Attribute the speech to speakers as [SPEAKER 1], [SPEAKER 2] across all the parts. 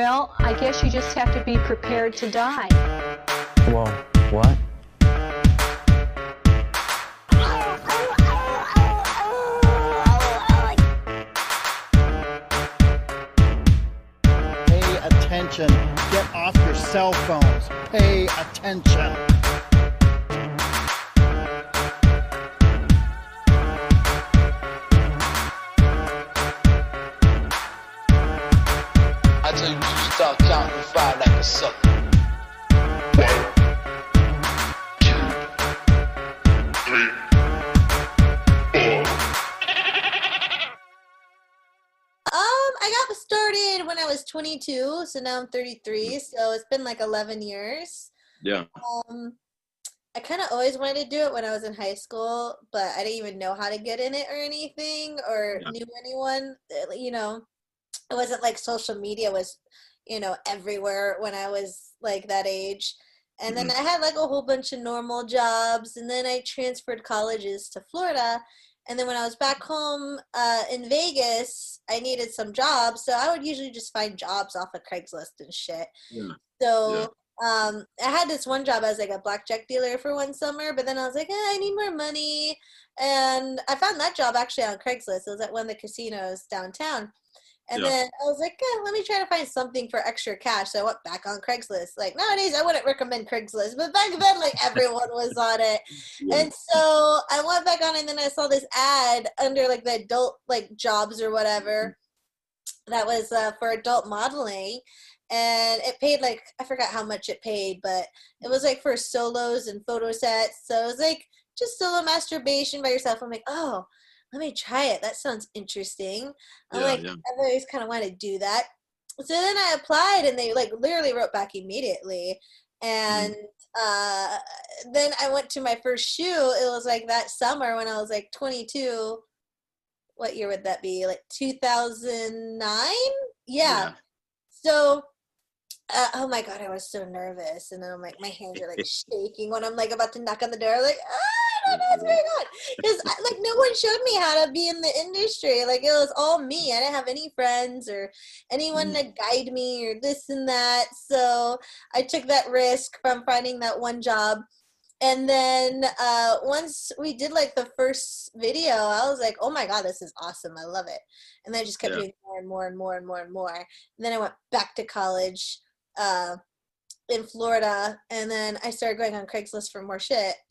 [SPEAKER 1] Well, I guess you just have to be prepared to die.
[SPEAKER 2] Whoa, what?
[SPEAKER 3] Pay attention. Get off your cell phones. Pay attention.
[SPEAKER 4] Start counting to five like a sucker. One, two, three, four.
[SPEAKER 5] Um, I got started when I was 22, so now I'm 33, so it's been like 11 years.
[SPEAKER 6] Yeah.
[SPEAKER 5] Um, I kind of always wanted to do it when I was in high school, but I didn't even know how to get in it or anything or
[SPEAKER 6] Yeah.
[SPEAKER 5] knew anyone. uh, You know, it wasn't like social media was, you know, everywhere when I was like that age. And then I had like a whole bunch of normal jobs, and then I transferred colleges to Florida. And then when I was back home uh, in Vegas, I needed some jobs, so I would usually just find jobs off of Craigslist and shit.
[SPEAKER 6] Yeah.
[SPEAKER 5] So um, I had this one job as like a blackjack dealer for one summer, but then I was like, eh, I need more money, and I found that job actually on Craigslist. It was at one of the casinos downtown. And
[SPEAKER 6] Yeah.
[SPEAKER 5] then I was like, eh, let me try to find something for extra cash. So I went back on Craigslist. Like nowadays, I wouldn't recommend Craigslist, but back then, like everyone was on it. And so I went back on, and then I saw this ad under like the adult like jobs or whatever that was uh, for adult modeling, and it paid like I forgot how much it paid, but it was like for solos and photo sets. So it was like just solo masturbation by yourself. I'm like, oh, let me try it. That sounds interesting. I'm
[SPEAKER 6] Yeah,
[SPEAKER 5] like,
[SPEAKER 6] yeah.
[SPEAKER 5] I've always kind of wanted to do that. So then I applied, and they like literally wrote back immediately. And uh, then I went to my first shoe. It was like that summer when I was like 22. What year would that be? Like 2009? Yeah. So, uh, oh my god, I was so nervous, and then I'm like, my hands are like shaking when I'm like about to knock on the door. Like, ah, don't know what's going on, because like no one showed me how to be in the industry. Like it was all me. I didn't have any friends or anyone to guide me or this and that. So I took that risk from finding that one job. And then uh, once we did like the first video, I was like, "Oh my god, this is awesome! I love it." And then I just kept
[SPEAKER 6] Yeah.
[SPEAKER 5] doing more and more and more and more and more. And then I went back to college uh, in Florida, and then I started going on Craigslist for more shit.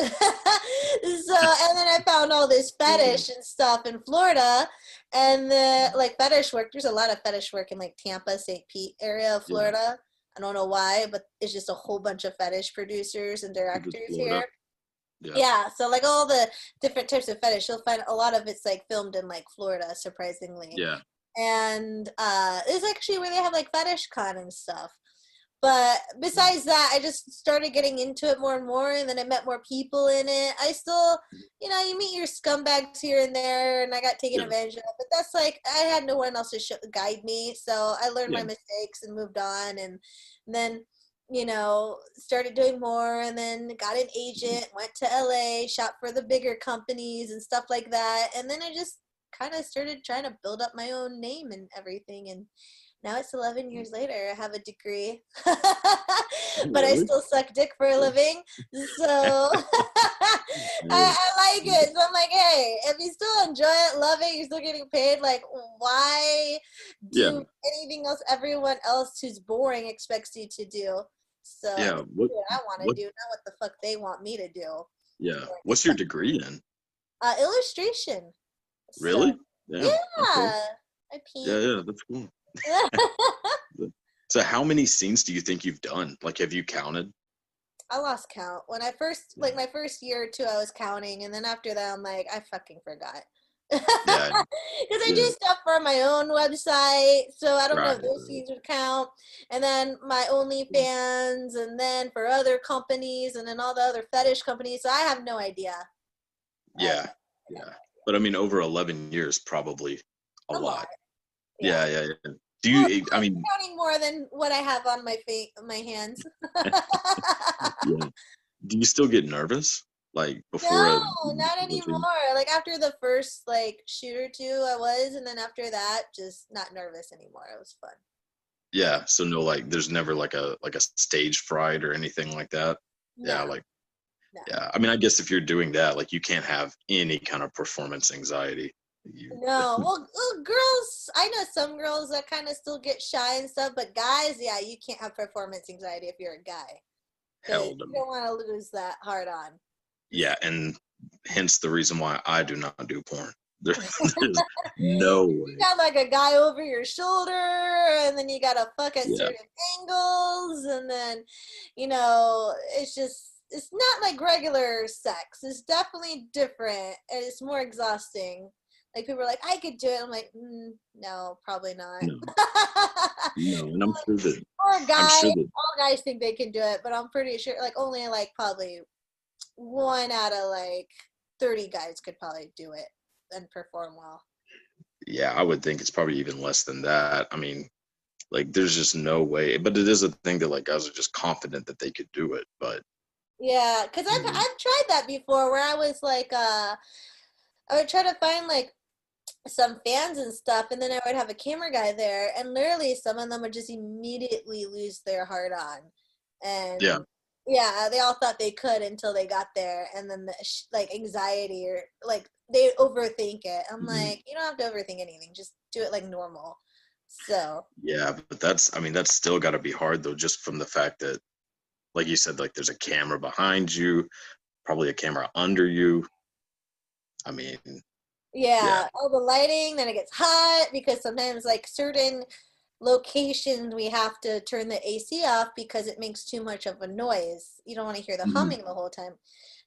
[SPEAKER 5] so, and then I found all this fetish and stuff in Florida, and the like fetish work. There's a lot of fetish work in like Tampa, St. Pete area of
[SPEAKER 6] Yeah.
[SPEAKER 5] Florida. I don't know why, but it's just a whole bunch of fetish producers and directors here.
[SPEAKER 6] Yeah.
[SPEAKER 5] Yeah, so like all the different types of fetish, you'll find a lot of it's like filmed in like Florida, surprisingly
[SPEAKER 6] Yeah.
[SPEAKER 5] and uh it's actually where they have like FetishCon and stuff but besides that i just started getting into it more and more and then i met more people in it i still you know you meet your scumbags here and there and i got taken
[SPEAKER 6] Yeah.
[SPEAKER 5] advantage of but that's like i had no one else to show, guide me so i learned my mistakes and moved on and then you know started doing more and then got an agent went to la shot for the bigger companies and stuff like that and then i just kind of started trying to build up my own name and everything and now it's 11 years later i have a degree but i still suck dick for a living so I, I like it so i'm like hey if you still enjoy it love it you're still getting paid like why do
[SPEAKER 6] Yeah.
[SPEAKER 5] anything else everyone else who's boring expects you to do so
[SPEAKER 6] Yeah, what-
[SPEAKER 5] what i want to do not what the fuck they want me to do
[SPEAKER 6] Yeah. What's your degree in?
[SPEAKER 5] uh illustration So,
[SPEAKER 6] Really? Yeah.
[SPEAKER 5] yeah. I
[SPEAKER 6] Yeah, yeah, that's cool. So how many scenes do you think you've done? Like have you counted?
[SPEAKER 5] I lost count. When I first, like my first year or two, I was counting, and then after that, I'm like, I fucking forgot.
[SPEAKER 6] Yeah.
[SPEAKER 5] Because I do stuff for my own website, so I don't know if those scenes would count. And then my mm. OnlyFans, and then for other companies, and then all the other fetish companies. So I have no idea.
[SPEAKER 6] Yeah. Yeah. But I mean over 11 years probably a
[SPEAKER 5] A
[SPEAKER 6] lot.
[SPEAKER 5] lot.
[SPEAKER 6] Yeah, yeah, yeah. Do you eh, I mean
[SPEAKER 5] Counting more than what I have on my fa- my hands.
[SPEAKER 6] yeah. do you still get nervous? Like before
[SPEAKER 5] No,
[SPEAKER 6] a,
[SPEAKER 5] not
[SPEAKER 6] a thing?
[SPEAKER 5] anymore. Like after the first like shoot or two, I was, and then after that, just not nervous anymore. It was fun.
[SPEAKER 6] Yeah, so no like there's never like a like a stage fright or anything like that. Yeah, like
[SPEAKER 5] No.
[SPEAKER 6] yeah. I mean, I guess if you're doing that, like you can't have any kind of performance anxiety.
[SPEAKER 5] No, well, well, girls. I know some girls that kind of still get shy and stuff, but guys, yeah, you can't have performance anxiety if you're a guy.
[SPEAKER 6] hell
[SPEAKER 5] You don't want to lose that hard on.
[SPEAKER 6] Yeah, and hence the reason why I do not do porn. There, there's no way.
[SPEAKER 5] You got like a guy over your shoulder, and then you got to fuck at
[SPEAKER 6] Yeah.
[SPEAKER 5] certain angles, and then, you know, it's just. It's not like regular sex. It's definitely different, and it's more exhausting. Like people are like, I could do it. I'm like, mm, no, probably not.
[SPEAKER 6] No, no, and I'm sure that I'm
[SPEAKER 5] guys,
[SPEAKER 6] sure that
[SPEAKER 5] all guys think they can do it, but I'm pretty sure like only like probably one out of like 30 guys could probably do it and perform well.
[SPEAKER 6] yeah, I would think it's probably even less than that. I mean, like there's just no way. But it is a thing that like guys are just confident that they could do it. But
[SPEAKER 5] Yeah, cuz I've
[SPEAKER 6] Mhm.
[SPEAKER 5] I've tried that before where I was like uh I would try to find like some fans and stuff and then I would have a camera guy there and literally some of them would just immediately lose their heart on. And
[SPEAKER 6] Yeah.
[SPEAKER 5] yeah, they all thought they could until they got there and then the sh- like anxiety or like they overthink it. I'm
[SPEAKER 6] Mhm.
[SPEAKER 5] like, you don't have to overthink anything. Just do it like normal. So,
[SPEAKER 6] yeah, but that's I mean that's still got to be hard though, just from the fact that, like you said, like there's a camera behind you, probably a camera under you. I mean,
[SPEAKER 5] Yeah, all the lighting, then it gets hot because sometimes like certain locations we have to turn the AC off because it makes too much of a noise. You don't want to hear the
[SPEAKER 6] Mhm.
[SPEAKER 5] humming the whole time.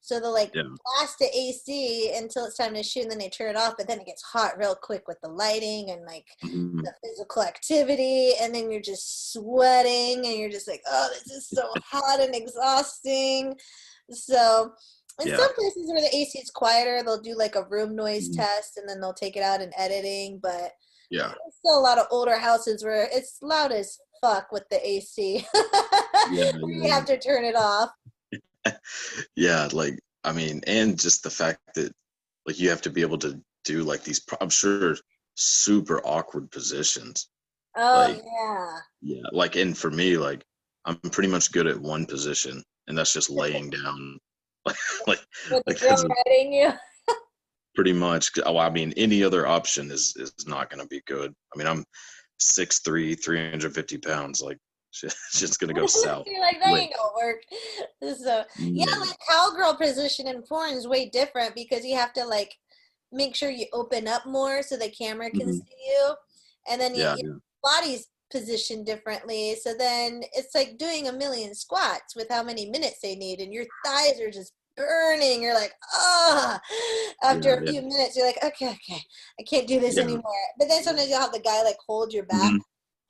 [SPEAKER 5] So they'll like
[SPEAKER 6] Yeah.
[SPEAKER 5] blast the AC until it's time to shoot and then they turn it off, but then it gets hot real quick with the lighting and like
[SPEAKER 6] mm,
[SPEAKER 5] the physical activity and then you're just sweating and you're just like, oh, this is so hot and exhausting. So in
[SPEAKER 6] Yeah.
[SPEAKER 5] some places where the AC is quieter, they'll do like a room noise
[SPEAKER 6] Mhm.
[SPEAKER 5] test and then they'll take it out in editing. But
[SPEAKER 6] yeah,
[SPEAKER 5] there's still a lot of older houses where it's loud as fuck with the AC.
[SPEAKER 6] Yeah,
[SPEAKER 5] you
[SPEAKER 6] yeah.
[SPEAKER 5] have to turn it off.
[SPEAKER 6] yeah. Like I mean, and just the fact that like you have to be able to do like these. I'm sure super awkward positions.
[SPEAKER 5] Oh
[SPEAKER 6] Like,
[SPEAKER 5] yeah.
[SPEAKER 6] Yeah, like and for me, like I'm pretty much good at one position, and that's just laying down. Like, like,
[SPEAKER 5] With
[SPEAKER 6] like that's
[SPEAKER 5] riding you.
[SPEAKER 6] pretty much. Oh, I mean, any other option is is not going to be good. I mean, I'm 6'3", 350 pounds. Like, shit's gonna go south.
[SPEAKER 5] You're like, that
[SPEAKER 6] quick.
[SPEAKER 5] ain't gonna work. So yeah,
[SPEAKER 6] Yeah.
[SPEAKER 5] like cowgirl position in porn is way different because you have to like make sure you open up more so the camera can
[SPEAKER 6] Mhm.
[SPEAKER 5] see you, and then you,
[SPEAKER 6] yeah,
[SPEAKER 5] your body's positioned differently. So then it's like doing a million squats with how many minutes they need, and your thighs are just burning. You're like, ah. After
[SPEAKER 6] Yeah,
[SPEAKER 5] a
[SPEAKER 6] yeah.
[SPEAKER 5] few minutes, you're like, okay, okay, I can't do this
[SPEAKER 6] Yeah.
[SPEAKER 5] anymore. But then sometimes you'll have the guy like hold your back.
[SPEAKER 6] Mhm.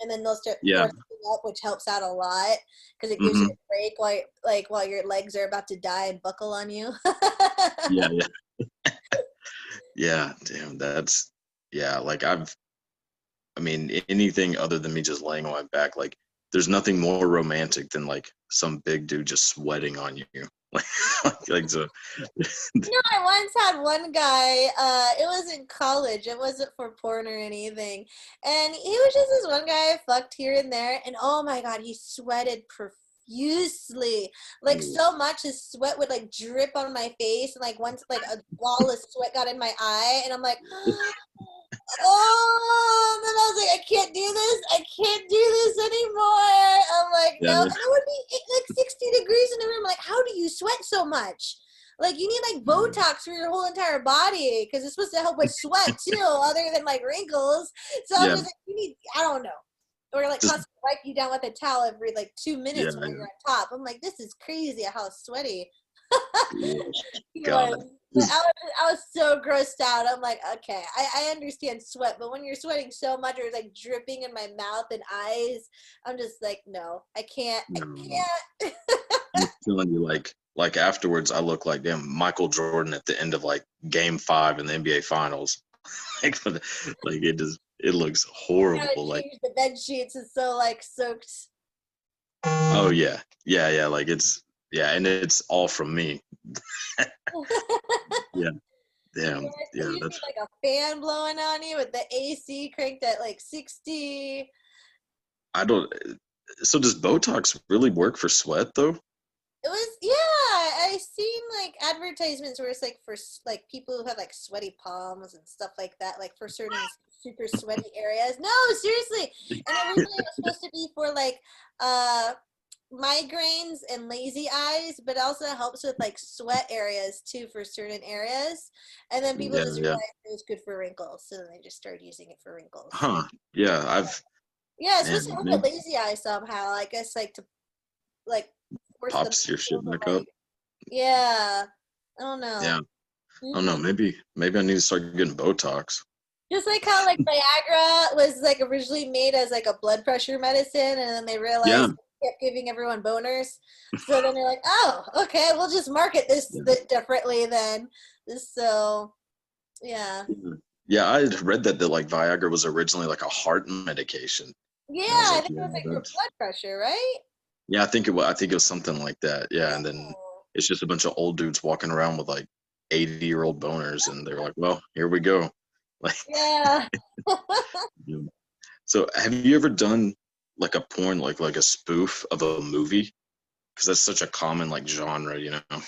[SPEAKER 5] And then they'll start
[SPEAKER 6] Yeah.
[SPEAKER 5] up, which helps out a lot because it gives you
[SPEAKER 6] Mhm.
[SPEAKER 5] a break while like while your legs are about to die and buckle on you.
[SPEAKER 6] yeah, yeah, yeah. Damn, that's yeah. Like I've, I mean, anything other than me just laying on my back, like there's nothing more romantic than like some big dude just sweating on you. Like, like so.
[SPEAKER 5] You know, I once had one guy, uh, it was in college, it wasn't for porn or anything. And he was just this one guy I fucked here and there, and oh my god, he sweated profusely. Like
[SPEAKER 6] Ooh.
[SPEAKER 5] so much his sweat would like drip on my face, and like once like a wall of sweat got in my eye, and I'm like Oh, and then I was like, I can't do this. I can't do this anymore. I'm like,
[SPEAKER 6] Yeah.
[SPEAKER 5] no. It would be like 60 degrees in the room. Like, how do you sweat so much? Like, you need like
[SPEAKER 6] Mhm.
[SPEAKER 5] Botox for your whole entire body because it's supposed to help with sweat too, other than like wrinkles. So I
[SPEAKER 6] Yeah.
[SPEAKER 5] was like, you need, I don't know. Or like
[SPEAKER 6] Just-
[SPEAKER 5] constantly wipe you down with a towel every like two minutes
[SPEAKER 6] Yeah,
[SPEAKER 5] when you're on top. I'm like, this is crazy how sweaty. He
[SPEAKER 6] God.
[SPEAKER 5] was. But I was, I was so grossed out. I'm like, okay, I, I understand sweat, but when you're sweating so much or it's like dripping in my mouth and eyes, I'm just like, no, I can't.
[SPEAKER 6] No.
[SPEAKER 5] I can't.
[SPEAKER 6] I'm telling you, like, like afterwards, I look like damn Michael Jordan at the end of like Game Five in the NBA Finals. like, for the- like it just it looks horrible. Like,
[SPEAKER 5] the bed sheets. It's so like soaked.
[SPEAKER 6] oh yeah, yeah, yeah. Like it's yeah, and it's all from me. Damn,
[SPEAKER 5] Yeah,
[SPEAKER 6] yeah, that's
[SPEAKER 5] like a fan blowing on you with the AC cranked at like 60.
[SPEAKER 6] I don't. So does Botox really work for sweat though?
[SPEAKER 5] It was yeah. I seen like advertisements where it's like for like people who have like sweaty palms and stuff like that, like for certain super sweaty areas. No, seriously. And originally it was supposed to be for like uh migraines and lazy eyes, but also helps with like sweat areas too for certain areas. And then people
[SPEAKER 6] Yeah,
[SPEAKER 5] just
[SPEAKER 6] yeah.
[SPEAKER 5] realized it was good for wrinkles, so then they just started using it for wrinkles.
[SPEAKER 6] Huh? Yeah, I've
[SPEAKER 5] Yeah, it's supposed to help with lazy eye somehow. I guess like to like
[SPEAKER 6] pops your shit back up.
[SPEAKER 5] Yeah, I don't know.
[SPEAKER 6] Yeah. I don't know.
[SPEAKER 5] Mhm.
[SPEAKER 6] Maybe maybe I need to start getting Botox.
[SPEAKER 5] Just like how like Viagra was like originally made as like a blood pressure medicine, and then they realized
[SPEAKER 6] Yeah.
[SPEAKER 5] Kept giving everyone boners. So then they're like, oh, okay, we'll just market this
[SPEAKER 6] Yeah.
[SPEAKER 5] differently then. So, yeah, mm-hmm.
[SPEAKER 6] Yeah, I had read that that like Viagra was originally like a heart medication.
[SPEAKER 5] yeah. I
[SPEAKER 6] like,
[SPEAKER 5] think it was
[SPEAKER 6] yeah,
[SPEAKER 5] like for blood pressure, right?
[SPEAKER 6] Yeah, I think it was. I think it was something like that. Yeah, and then
[SPEAKER 5] Oh.
[SPEAKER 6] it's just a bunch of old dudes walking around with like eighty year old boners, and they're like, "Well, here we go." Like,
[SPEAKER 5] Yeah.
[SPEAKER 6] so have you ever done like a porn, like like a spoof of a movie? Because that's such a common like genre, you know.
[SPEAKER 5] Uh,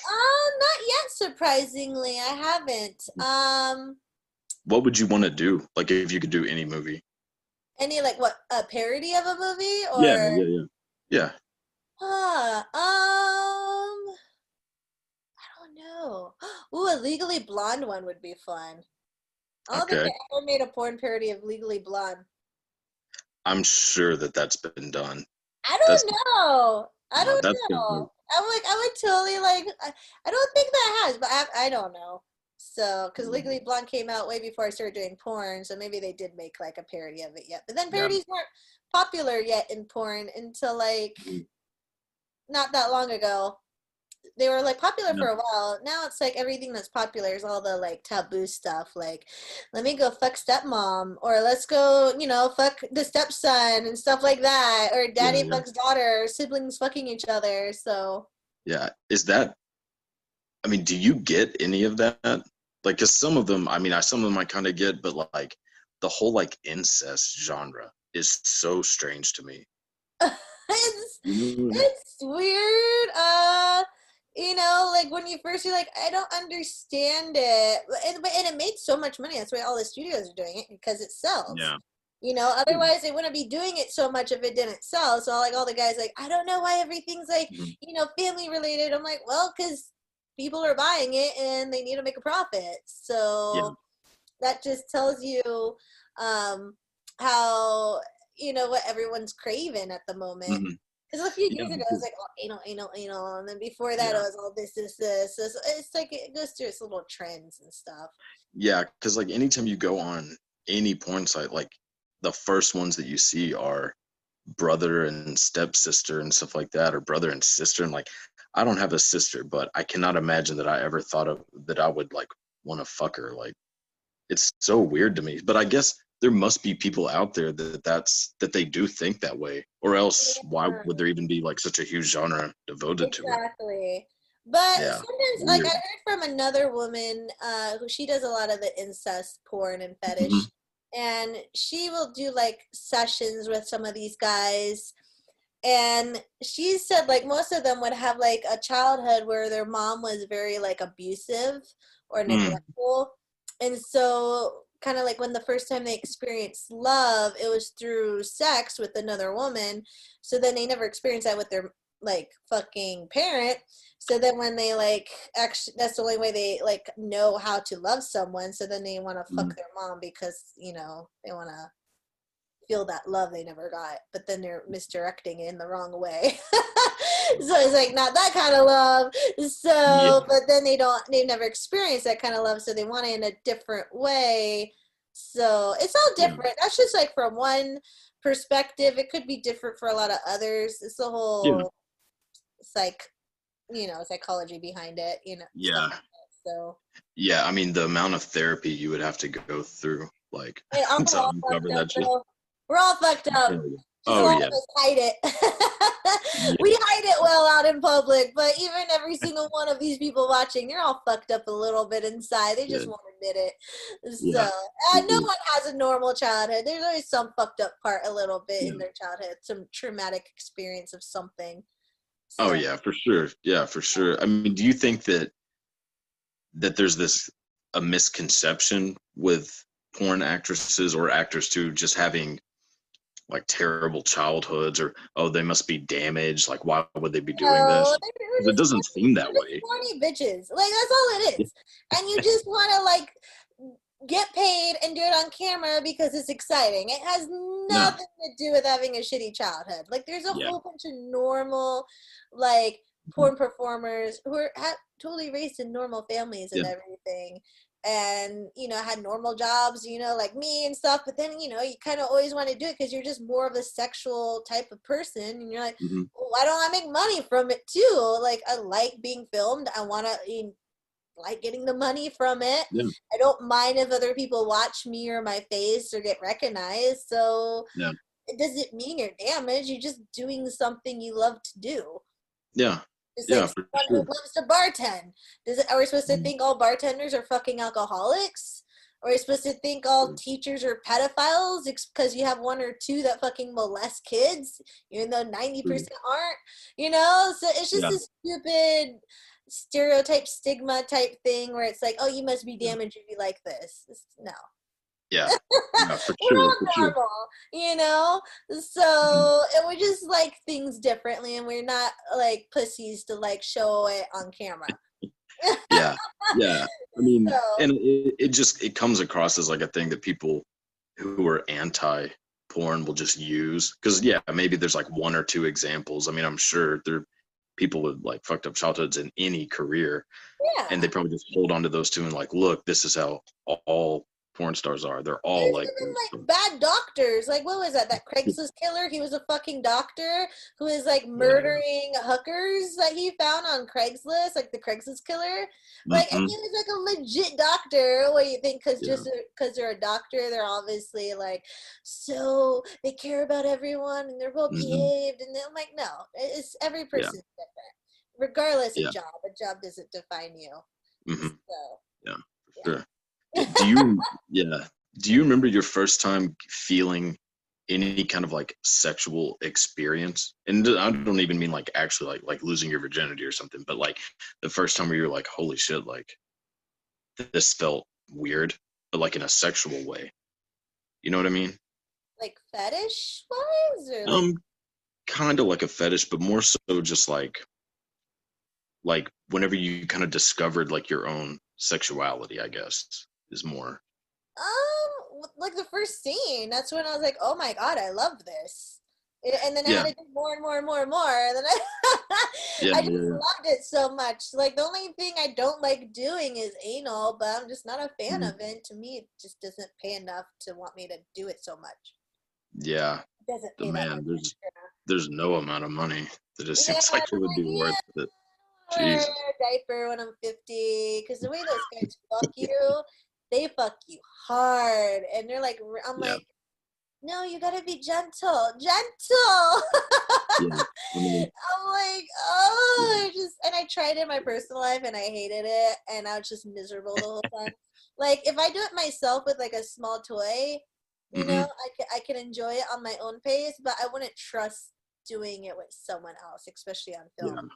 [SPEAKER 5] not yet. Surprisingly, I haven't.
[SPEAKER 6] Mm.
[SPEAKER 5] Um,
[SPEAKER 6] What would you want to do? Like if you could do any movie?
[SPEAKER 5] any like what a parody of a movie or?
[SPEAKER 6] Yeah, yeah, yeah, yeah.
[SPEAKER 5] Huh, um, I don't know. Ooh, a Legally Blonde one would be fun. I don't think
[SPEAKER 6] Okay.
[SPEAKER 5] ever made a porn parody of Legally Blonde.
[SPEAKER 6] I'm sure that that's been done.
[SPEAKER 5] I don't
[SPEAKER 6] That's-
[SPEAKER 5] know. I don't know. I'm like, I would totally like. I, I don't think that has, but I, I don't know. So, because
[SPEAKER 6] Mm.
[SPEAKER 5] Legally Blonde came out way before I started doing porn, so maybe they did make like a parody of it yet. But then
[SPEAKER 6] Yeah.
[SPEAKER 5] parodies weren't popular yet in porn until like
[SPEAKER 6] Mm.
[SPEAKER 5] not that long ago. They were like popular for a while. Now it's like everything that's popular is all the like taboo stuff. Like, let me go fuck stepmom, or let's go, you know, fuck the stepson and stuff like that, or daddy
[SPEAKER 6] Yeah, yeah.
[SPEAKER 5] fucks daughter, siblings fucking each other. So
[SPEAKER 6] Yeah. Is that? I mean, do you get any of that? Like, cause some of them, I mean, I some of them I kind of get, but like the whole like incest genre is so strange to me.
[SPEAKER 5] it's
[SPEAKER 6] Mm.
[SPEAKER 5] it's weird. Uh, you know, like when you first you're like, I don't understand it, and, but- and it made so much money. That's why all the studios are doing it because it sells.
[SPEAKER 6] Yeah.
[SPEAKER 5] You know, otherwise they wouldn't be doing it so much if it didn't sell. So like all the guys like, I don't know why everything's like,
[SPEAKER 6] Mhm.
[SPEAKER 5] you know, family related. I'm like, well, because people are buying it and they need to make a profit. So that just tells you um how you know what everyone's craving at the moment.
[SPEAKER 6] Mhm.
[SPEAKER 5] Because a few
[SPEAKER 6] Yeah,
[SPEAKER 5] years ago, it was like, oh, anal, anal, anal. And then before that,
[SPEAKER 6] Yeah.
[SPEAKER 5] it was all this, this, this. So it's, it's like it goes through its little trends and stuff.
[SPEAKER 6] Yeah, because like anytime you go on any porn site, like the first ones that you see are brother and stepsister and stuff like that, or brother and sister. And like, I don't have a sister, but I cannot imagine that I ever thought of that I would like want to fuck her. Like, it's so weird to me. But I guess there must be people out there that that's that they do think that way, or else why would there even be like such a huge genre devoted to it?
[SPEAKER 5] Exactly. But
[SPEAKER 6] Yeah,
[SPEAKER 5] sometimes, like, I heard from another woman uh, who she does a lot of the incest porn and fetish.
[SPEAKER 6] Mhm.
[SPEAKER 5] And she will do like sessions with some of these guys. And she said, like, most of them would have like a childhood where their mom was very like abusive or
[SPEAKER 6] Mm.
[SPEAKER 5] neglectful. And so, kind of like when the first time they experienced love, it was through sex with another woman. So then they never experienced that with their like fucking parent. So then when they like actually that's the only way they like know how to love someone. So then they want to fuck
[SPEAKER 6] Mhm.
[SPEAKER 5] their mom because, you know, they want to feel that love they never got, but then they're misdirecting it in the wrong way. so it's like not that kind of love. So,
[SPEAKER 6] Yeah.
[SPEAKER 5] but then they don't, they've never experienced that kind of love, so they want it in a different way. So it's all
[SPEAKER 6] Yeah.
[SPEAKER 5] different. That's just like from one perspective. It could be different for a lot of others. It's the whole psych, you know, psychology behind it. You know.
[SPEAKER 6] Yeah.
[SPEAKER 5] So
[SPEAKER 6] Yeah, I mean the amount of therapy you would have to go through, like to uncover that shit.
[SPEAKER 5] We're all fucked up.
[SPEAKER 6] Yeah, Oh, yeah.
[SPEAKER 5] hide it. we hide it well out in public, but even every single one of these people watching, they're all fucked up a little bit inside. They just
[SPEAKER 6] Yeah.
[SPEAKER 5] won't admit it. So,
[SPEAKER 6] Yeah.
[SPEAKER 5] uh, no one has a normal childhood. There's always some fucked up part a little bit in their childhood, some traumatic experience of something.
[SPEAKER 6] Oh yeah, for sure. Yeah, for sure. I mean, do you think that that there's this a misconception with porn actresses or actors too just having like terrible childhoods or oh they must be damaged like why would they be doing
[SPEAKER 5] No,
[SPEAKER 6] this
[SPEAKER 5] they're- they're
[SPEAKER 6] 'Cause it doesn't seem that way
[SPEAKER 5] horny bitches. Like that's all it is. And you just want to like get paid and do it on camera because it's exciting. It has nothing to do with having a shitty childhood. Like there's a
[SPEAKER 6] Yeah.
[SPEAKER 5] whole bunch of normal like
[SPEAKER 6] Mm-hmm.
[SPEAKER 5] porn performers who are ha- totally raised in normal families and
[SPEAKER 6] Yeah.
[SPEAKER 5] everything and you know had normal jobs you know like me and stuff but then you know you kind of always want to do it because you're just more of a sexual type of person and you're like
[SPEAKER 6] Mhm.
[SPEAKER 5] well, why don't i make money from it too like i like being filmed i want to like getting the money from it
[SPEAKER 6] Yeah.
[SPEAKER 5] i don't mind if other people watch me or my face or get recognized so
[SPEAKER 6] Yeah.
[SPEAKER 5] it doesn't mean you're damaged you're just doing something you love to do
[SPEAKER 6] yeah
[SPEAKER 5] it's
[SPEAKER 6] Yeah,
[SPEAKER 5] like
[SPEAKER 6] for
[SPEAKER 5] someone
[SPEAKER 6] sure.
[SPEAKER 5] who loves to bartend. Does it, are we supposed to
[SPEAKER 6] Mhm.
[SPEAKER 5] think all bartenders are fucking alcoholics? Are we supposed to think all
[SPEAKER 6] Mm.
[SPEAKER 5] teachers are pedophiles because you have one or two that fucking molest kids, even though ninety percent aren't? You know, so it's just
[SPEAKER 6] Yeah.
[SPEAKER 5] this stupid stereotype stigma type thing where it's like, oh, you must be damaged if you like this. It's, no,
[SPEAKER 6] yeah. Yeah for
[SPEAKER 5] we're
[SPEAKER 6] sure
[SPEAKER 5] all
[SPEAKER 6] for sure.
[SPEAKER 5] normal, you know. So
[SPEAKER 6] Mm-hmm.
[SPEAKER 5] and we just like things differently, and we're not like pussies to like show it on camera.
[SPEAKER 6] yeah. Yeah. I mean
[SPEAKER 5] So
[SPEAKER 6] and it, it just it comes across as like a thing that people who are anti porn will just use. Because yeah maybe there's like one or two examples. I mean i'm sure there are people with like fucked up childhoods in any career
[SPEAKER 5] yeah,
[SPEAKER 6] and they probably just hold on to those two and like look this is how all porn stars are they're all like
[SPEAKER 5] like bad doctors. Like what was that? That Craigslist killer? He was a fucking doctor who is like murdering hookers that he found on Craigslist, like the Craigslist killer. Like and
[SPEAKER 6] Mhm.
[SPEAKER 5] he was like a legit doctor. What do you think? Because
[SPEAKER 6] Yeah.
[SPEAKER 5] just because they're a doctor, they're obviously like so they care about everyone and they're well
[SPEAKER 6] Mhm.
[SPEAKER 5] behaved. And I'm like, no, it's every person's different, regardless
[SPEAKER 6] Yeah.
[SPEAKER 5] of job. A job doesn't define you.
[SPEAKER 6] Mhm.
[SPEAKER 5] So yeah,
[SPEAKER 6] Sure. Do you yeah. Do you remember your first time feeling any kind of like sexual experience? And i don't even mean like actually like like losing your virginity or something but like the first time where you're like holy shit like this felt weird but like in a sexual way. You know what i mean?
[SPEAKER 5] Like fetish wise or like,
[SPEAKER 6] um kind of like a fetish but more so just like like whenever you kind of discovered like your own sexuality i guess is more
[SPEAKER 5] Um, like the first scene, that's when I was like, "Oh my god, I love this," and then I
[SPEAKER 6] Yeah.
[SPEAKER 5] had to do more and more and more and more, and then I,
[SPEAKER 6] Yeah,
[SPEAKER 5] I just
[SPEAKER 6] yeah,
[SPEAKER 5] loved it so much. Like the only thing I don't like doing is anal, but I'm just not a fan
[SPEAKER 6] Mhm.
[SPEAKER 5] of it. To me, it just doesn't pay enough to want me to do it so much.
[SPEAKER 6] yeah
[SPEAKER 5] It doesn't
[SPEAKER 6] the
[SPEAKER 5] pay
[SPEAKER 6] man there's there's no amount of money that it seems like it would be worth it
[SPEAKER 5] wear diaper when I'm 50 because the way those guys fuck you, they fuck you hard, and they're like, i'm
[SPEAKER 6] Yeah.
[SPEAKER 5] like, no, you gotta be gentle, gentle.
[SPEAKER 6] yeah
[SPEAKER 5] I'm like, oh, I just and I tried it in my personal life and I hated it, and I was just miserable the whole time. like if I do it myself with like a small toy, you
[SPEAKER 6] Mhm.
[SPEAKER 5] know, I can I can enjoy it on my own pace, but I wouldn't trust doing it with someone else, especially on film.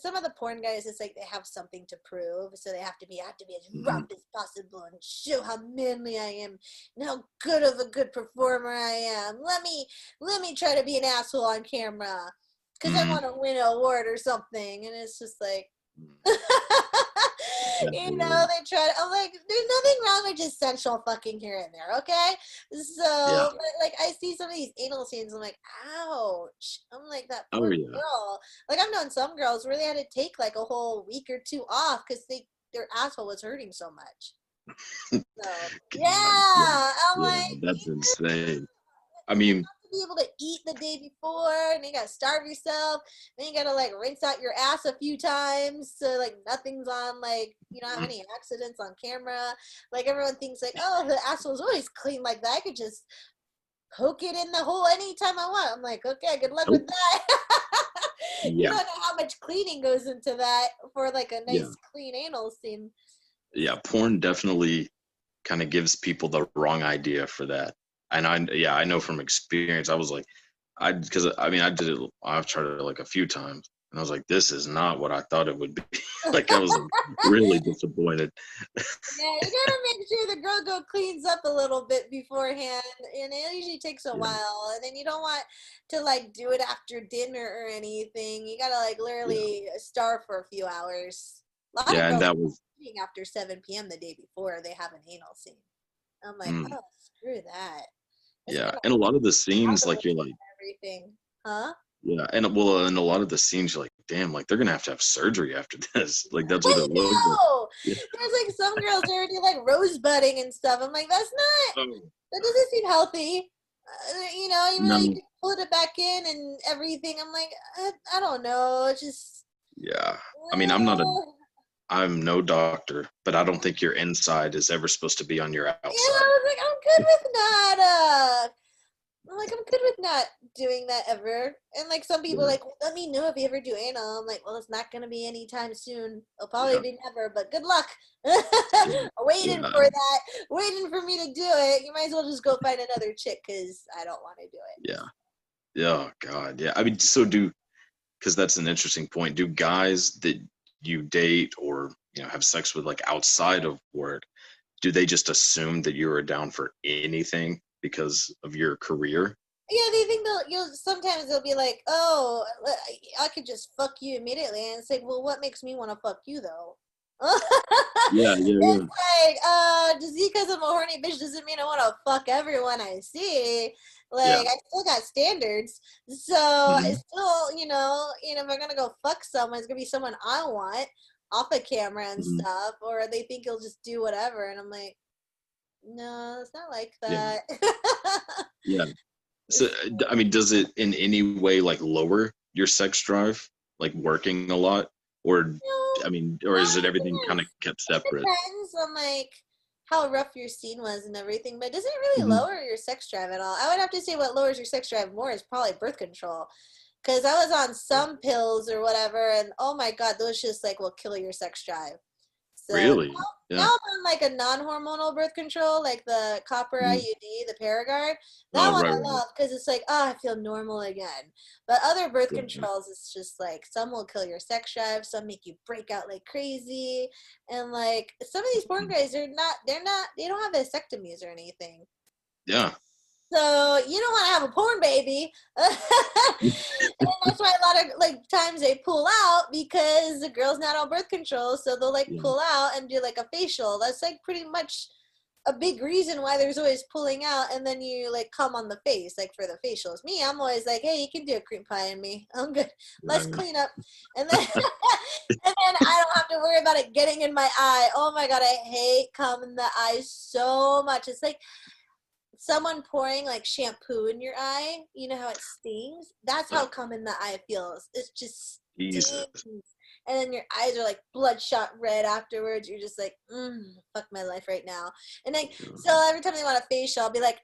[SPEAKER 5] Some of the porn guys, it's like they have something to prove, so they have to be I have to be as
[SPEAKER 6] Mhm.
[SPEAKER 5] rough as possible and show how manly I am and how good of a good performer I am. Let me let me try to be an asshole on camera because I
[SPEAKER 6] Mhm.
[SPEAKER 5] want to win an award or something, and it's just like. you know, they try. I'm like, there's nothing wrong with just sensual fucking here and there, okay? So, but, like, I see some of these anal scenes. I'm like, ouch. I'm like that
[SPEAKER 6] Oh,
[SPEAKER 5] poor
[SPEAKER 6] yeah.
[SPEAKER 5] girl. Like, I've known some girls where they had to take like a whole week or two off because they their asshole was hurting so much. So,
[SPEAKER 6] God,
[SPEAKER 5] yeah, I'm
[SPEAKER 6] yeah,
[SPEAKER 5] like,
[SPEAKER 6] that's insane i mean
[SPEAKER 5] be able to eat the day before and you gotta starve yourself then you gotta like rinse out your ass a few times so like nothing's on like you don't have any accidents on camera like everyone thinks like oh the asshole's always clean like that i could just poke it in the hole anytime I want. I'm like, okay, good luck with that. you
[SPEAKER 6] Yeah.
[SPEAKER 5] don't know how much cleaning goes into that for like a nice
[SPEAKER 6] Yeah.
[SPEAKER 5] clean anal scene.
[SPEAKER 6] yeah porn definitely kind of gives people the wrong idea for that and i yeah i know from experience i was like i because i mean i did it i've tried it like a few times and i was like this is not what i thought it would be like i was really disappointed
[SPEAKER 5] Yeah, you gotta make sure the girl go cleans up a little bit beforehand, and it usually takes a
[SPEAKER 6] Yeah.
[SPEAKER 5] while. And then you don't want to like do it after dinner or anything. You gotta like literally starve for a few hours. A lot
[SPEAKER 6] yeah
[SPEAKER 5] of
[SPEAKER 6] and that was
[SPEAKER 5] after 7 p.m. the day before they have an anal scene. I'm like,
[SPEAKER 6] Mm.
[SPEAKER 5] oh, screw that.
[SPEAKER 6] Yeah and a lot of the scenes like you're like
[SPEAKER 5] everything, huh?
[SPEAKER 6] yeah and well and a lot of the scenes you're like damn like they're gonna have to have surgery after this like that's what it looks like. Yeah.
[SPEAKER 5] There's like some girls that already like rosebudding and stuff. I'm like, that's not
[SPEAKER 6] Oh,
[SPEAKER 5] that doesn't seem healthy. Uh, you know, even though you
[SPEAKER 6] No.
[SPEAKER 5] can put it back in and everything, I'm like, I, I don't know. It's just.
[SPEAKER 6] yeah I mean, I'm not a- i'm no doctor but i don't think your inside is ever supposed to be on your outside.
[SPEAKER 5] Yeah, I was like, I'm good with not. Uh, I'm like, I'm good with not doing that ever. And like some people,
[SPEAKER 6] Yeah.
[SPEAKER 5] like, let me know if you ever do anal. I'm like, well, it's not gonna be anytime soon. It'll probably
[SPEAKER 6] Yeah.
[SPEAKER 5] be never. But good luck. waiting
[SPEAKER 6] Yeah.
[SPEAKER 5] for that. Waiting for me to do it. You might as well just go find another chick because I don't want to do it.
[SPEAKER 6] Yeah. Yeah. Oh, God. Yeah. I mean, so do, because that's an interesting point. Do guys that you date or, you know, have sex with like outside of work, do they just assume that you are down for anything because of your career?
[SPEAKER 5] Yeah, they think they'll. You'll sometimes they'll be like, "Oh, I- could just fuck you immediately," and it's like, "Well, what makes me want to fuck you though?"
[SPEAKER 6] Yeah. Yeah.
[SPEAKER 5] It's
[SPEAKER 6] yeah.
[SPEAKER 5] like, uh, just because I'm a horny bitch doesn't mean I want to fuck everyone I see. Like,
[SPEAKER 6] Yeah.
[SPEAKER 5] I still got standards, so I
[SPEAKER 6] Mhm.
[SPEAKER 5] still, you know, you know, if I'm gonna go fuck someone, it's gonna be someone I want off a camera and
[SPEAKER 6] Mhm.
[SPEAKER 5] stuff, or they think you'll just do whatever, and I'm like, no, it's not like that.
[SPEAKER 6] Yeah. yeah. So, I mean, does it in any way like lower your sex drive, like working a lot? Or,
[SPEAKER 5] No,
[SPEAKER 6] I mean, or is it everything kind of kept separate?
[SPEAKER 5] depends on like how rough your scene was and everything, but doesn't really
[SPEAKER 6] Mhm.
[SPEAKER 5] lower your sex drive at all. I would have to say what lowers your sex drive more is probably birth control. Cause I was on some pills or whatever, and oh my god, those just like will kill your sex drive.
[SPEAKER 6] Really?
[SPEAKER 5] Now,
[SPEAKER 6] Yeah.
[SPEAKER 5] now I'm on like a non-hormonal birth control, like the copper
[SPEAKER 6] Mhm.
[SPEAKER 5] IUD, the Paragard. That
[SPEAKER 6] Oh,
[SPEAKER 5] one
[SPEAKER 6] right,
[SPEAKER 5] I love because it's like, oh, I feel normal again. But other birth
[SPEAKER 6] Yeah.
[SPEAKER 5] controls, it's just like some will kill your sex drive, some make you break out like crazy, and like some of these porn
[SPEAKER 6] Mm-hmm.
[SPEAKER 5] guys, they're not, they're not, they don't have vasectomies or anything.
[SPEAKER 6] Yeah.
[SPEAKER 5] So you don't want to have a porn baby. and that's why a lot of like times they pull out because the girl's not on birth control, so they'll like
[SPEAKER 6] Yeah.
[SPEAKER 5] pull out and do like a facial. That's like pretty much a big reason why there's always pulling out and then you like come on the face like for the facials. Me i'm always like hey you can do a cream pie on me. I'm good. Let's clean up. And then and then i don't have to worry about it getting in my eye. Oh my god i hate cum in the eye so much. It's like someone pouring like shampoo in your eye you know how it stings? That's how in the eye feels. It's just
[SPEAKER 6] Jesus.
[SPEAKER 5] stings. and then your eyes are like bloodshot red afterwards. You're just like mm, fuck my life right now. And like so every time they want a facial i'll be like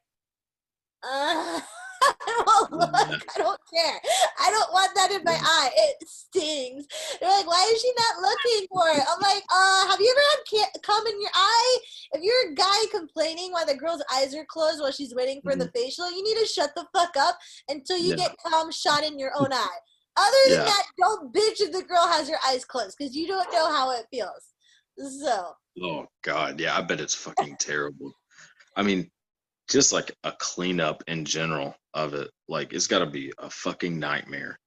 [SPEAKER 5] I won't look. I don't care. I don't want that in my eye. It stings. They're like, why is she not looking for it? I'm like, uh, have you ever had cum in your eye? If you're a guy complaining why the girl's eyes are closed while she's waiting for the facial, you need to shut the fuck up until you
[SPEAKER 6] Mm-hmm. Yeah.
[SPEAKER 5] get cum shot in your own eye. Other than
[SPEAKER 6] Yeah.
[SPEAKER 5] that, don't bitch if the girl has her eyes closed because you don't know how it feels. So,
[SPEAKER 6] Oh God, yeah, I bet it's fucking terrible. I mean, just like a cleanup in general of it, like it's got to be a fucking nightmare.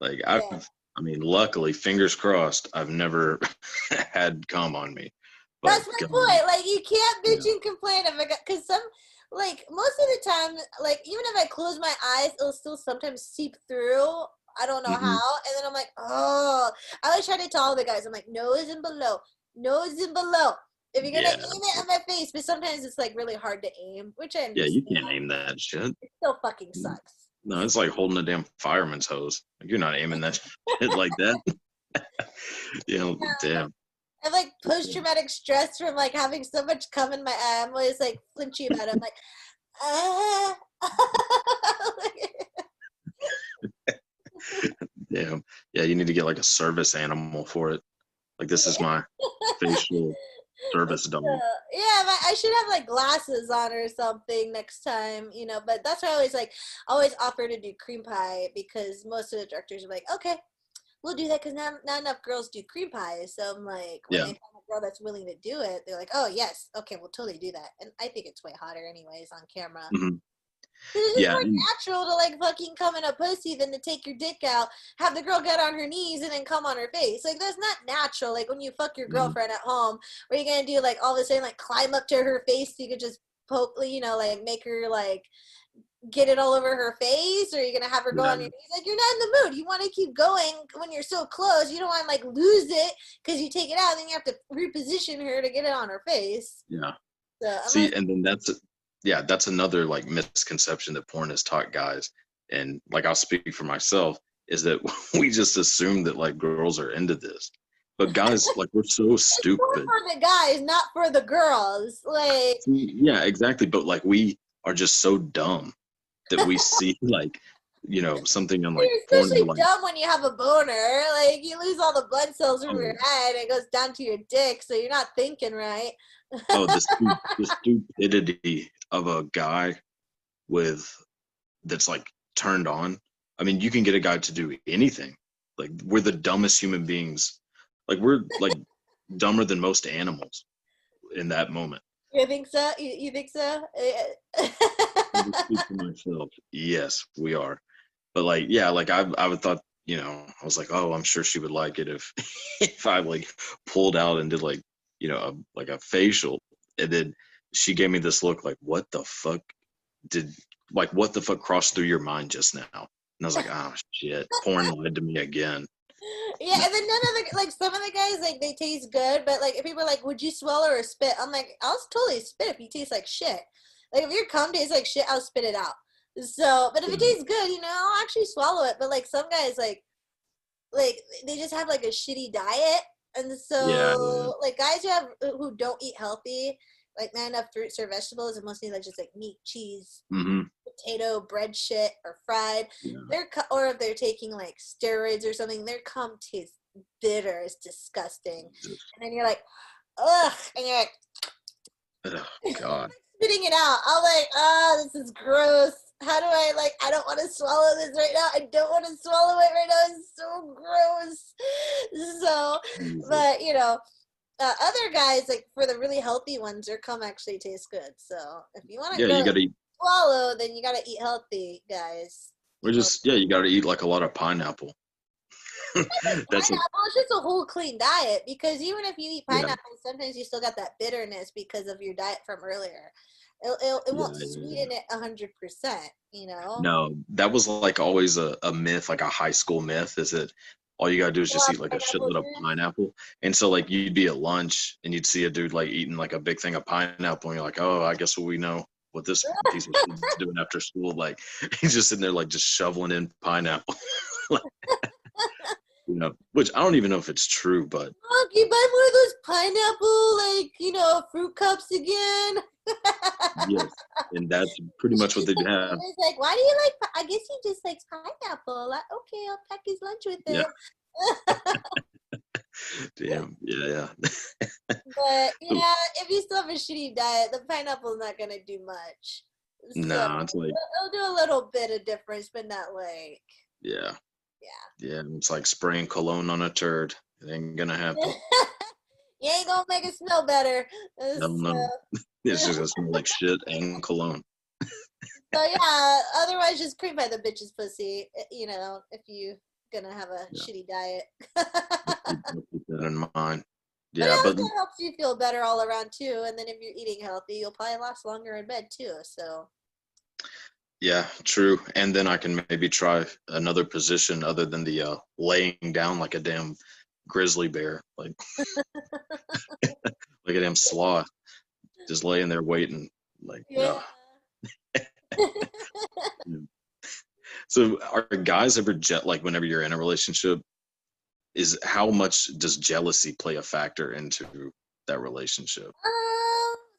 [SPEAKER 6] Like I've,
[SPEAKER 5] Yeah.
[SPEAKER 6] I mean, luckily, fingers crossed, I've never had come on me. But
[SPEAKER 5] That's my point. Like you can't bitch
[SPEAKER 6] Yeah.
[SPEAKER 5] and complain if I got because some like most of the time, like even if I close my eyes, it'll still sometimes seep through. I don't know
[SPEAKER 6] Mhm.
[SPEAKER 5] how, and then I'm like, oh. I always try to tell all the guys, I'm like, nose and below, nose and below. If you're gonna
[SPEAKER 6] Yeah.
[SPEAKER 5] aim it at my face, but sometimes it's like really hard to aim, which I
[SPEAKER 6] Yeah, you can't aim that shit.
[SPEAKER 5] It still fucking
[SPEAKER 6] Mm.
[SPEAKER 5] sucks.
[SPEAKER 6] No, it's like holding a damn fireman's hose. Like you're not aiming that shit like that. you know, damn.
[SPEAKER 5] I have like post traumatic stress from like having so much cum in my eye. I'm always like flinchy about it. I'm like, Uh,
[SPEAKER 6] Damn. Yeah, you need to get like a service animal for it. Like this is my facial service.
[SPEAKER 5] Uh, yeah, but I should have like glasses on or something next time, you know. But that's why I always like always offer to do cream pie because most of the directors are like, okay, we'll do that because not, not enough girls do cream pie. So I'm like, when
[SPEAKER 6] Yeah.
[SPEAKER 5] they find a girl that's willing to do it, they're like, oh yes, okay, we'll totally do that. And I think it's way hotter anyways on camera.
[SPEAKER 6] Mhm.
[SPEAKER 5] It's
[SPEAKER 6] Yeah,
[SPEAKER 5] more natural to like fucking come in a pussy than to take your dick out, have the girl get on her knees and then come on her face. Like that's not natural. Like when you fuck your
[SPEAKER 6] Mhm.
[SPEAKER 5] girlfriend at home, what are you gonna do? Like all of a sudden, like climb up to her face so you could just poke, you know, like make her like get it all over her face, or are you gonna have her go on your knees? Like you're not in the mood. You want to keep going when you're so close. You don't want to like lose it because you take it out, and then you have to reposition her to get it on her face.
[SPEAKER 6] Yeah.
[SPEAKER 5] So
[SPEAKER 6] See,
[SPEAKER 5] like,
[SPEAKER 6] and then that's yeah, that's another like misconception that porn has taught guys. And like I'll speak for myself, is that we just assume that like girls are into this. But guys, like we're so stupid.
[SPEAKER 5] for the guys, not for the girls. Like
[SPEAKER 6] Yeah, exactly. But like we are just so dumb that we see like you know something on like
[SPEAKER 5] You're especially
[SPEAKER 6] like
[SPEAKER 5] dumb when you have a boner. Like you lose all the blood cells from
[SPEAKER 6] Oh.
[SPEAKER 5] your head. It goes down to your dick, so you're not thinking right.
[SPEAKER 6] oh the, stu- the stupidity of a guy with that's like turned on i mean you can get a guy to do anything. Like we're the dumbest human beings. Like we're like dumber than most animals in that moment.
[SPEAKER 5] You think so? You, you think so?
[SPEAKER 6] I can speak for myself. Yes we are. But like yeah like i i would thought you know i was like oh i'm sure she would like it if if i like pulled out and did like you know a, like a facial. And then she gave me this look like what the fuck did like what the fuck crossed through your mind just now and i was like oh shit porn lied to me again
[SPEAKER 5] yeah, and then none of the like some of the guys like they taste good, but like if people are like, "Would you swallow or spit?" I'm like, "I'll totally spit if you taste like shit." Like if your cum tastes like shit, I'll spit it out. So, but if it
[SPEAKER 6] Mhm.
[SPEAKER 5] tastes good, you know, I'll actually swallow it. But like some guys, like, like they just have like a shitty diet, and so
[SPEAKER 6] yeah.
[SPEAKER 5] like guys who have who don't eat healthy, like not enough fruits or vegetables, and mostly like just like meat, cheese,
[SPEAKER 6] hmm
[SPEAKER 5] potato, bread shit, or fried.
[SPEAKER 6] yeah.
[SPEAKER 5] Their cu- or if they're taking like steroids or something, their cum tastes bitter. It's disgusting. And then you're like, ugh, and you're like
[SPEAKER 6] oh god
[SPEAKER 5] spitting it out. I'm like, ah, this is gross. How do I like? I don't want to swallow this right now. I don't want to swallow it right now. It's so gross. So, but you know. Uh, other guys, like for the really healthy ones, their cum actually tastes good. So if you want to
[SPEAKER 6] yeah you gotta eat
[SPEAKER 5] swallow, then you gotta eat healthy, guys.
[SPEAKER 6] we're just yeah you gotta eat like a lot of pineapple that's a,
[SPEAKER 5] pineapple it's just a whole clean diet because even if you eat
[SPEAKER 6] Yeah.
[SPEAKER 5] pineapple sometimes you still got that bitterness because of your diet from earlier it, it, it won't
[SPEAKER 6] Yeah, yeah,
[SPEAKER 5] sweeten it a hundred percent you know
[SPEAKER 6] No, that was like always a, a myth, like a high school myth, is that all you gotta do is just eat like a shitload of pineapple. And so like you'd be at lunch and you'd see a dude like eating like a big thing of pineapple and you're like, Oh, I guess we know what this piece of shit's doing after school. Like he's just sitting there like just shoveling in pineapple. Like, you know, which I don't even know if it's true, but
[SPEAKER 5] Look, you buy more of those pineapple like you know fruit cups again
[SPEAKER 6] yes. And that's pretty much what they have.
[SPEAKER 5] it's like why do you like i guess he just likes pineapple like okay i'll pack his lunch with
[SPEAKER 6] Yeah. Damn. Yeah, yeah.
[SPEAKER 5] But oh. yeah, if you still have a shitty diet, the pineapple's not gonna do much. So,
[SPEAKER 6] Nah, it's like
[SPEAKER 5] it'll do a little bit of difference, but not like.
[SPEAKER 6] Yeah.
[SPEAKER 5] Yeah.
[SPEAKER 6] Yeah. It's like spraying cologne on a turd. It ain't gonna happen.
[SPEAKER 5] you ain't gonna make it smell better. Uh,
[SPEAKER 6] Hell no.
[SPEAKER 5] So,
[SPEAKER 6] It's just gonna smell like shit and cologne.
[SPEAKER 5] so yeah, otherwise just cream by the bitch's pussy. uh, You know, if you gonna have a
[SPEAKER 6] Yeah.
[SPEAKER 5] shitty diet.
[SPEAKER 6] Keep that in mind.
[SPEAKER 5] But
[SPEAKER 6] Yeah,
[SPEAKER 5] it
[SPEAKER 6] but
[SPEAKER 5] also helps you feel better all around too. And then if you're eating healthy, you'll probably last longer in bed too. So
[SPEAKER 6] yeah, true. And then I can maybe try another position other than the uh, laying down like a damn grizzly bear, like like a damn sloth, just laying there waiting. Like,
[SPEAKER 5] yeah.
[SPEAKER 6] no. So are guys ever jet like whenever you're in a relationship? Is how much does jealousy play a factor into that relationship?
[SPEAKER 5] Um,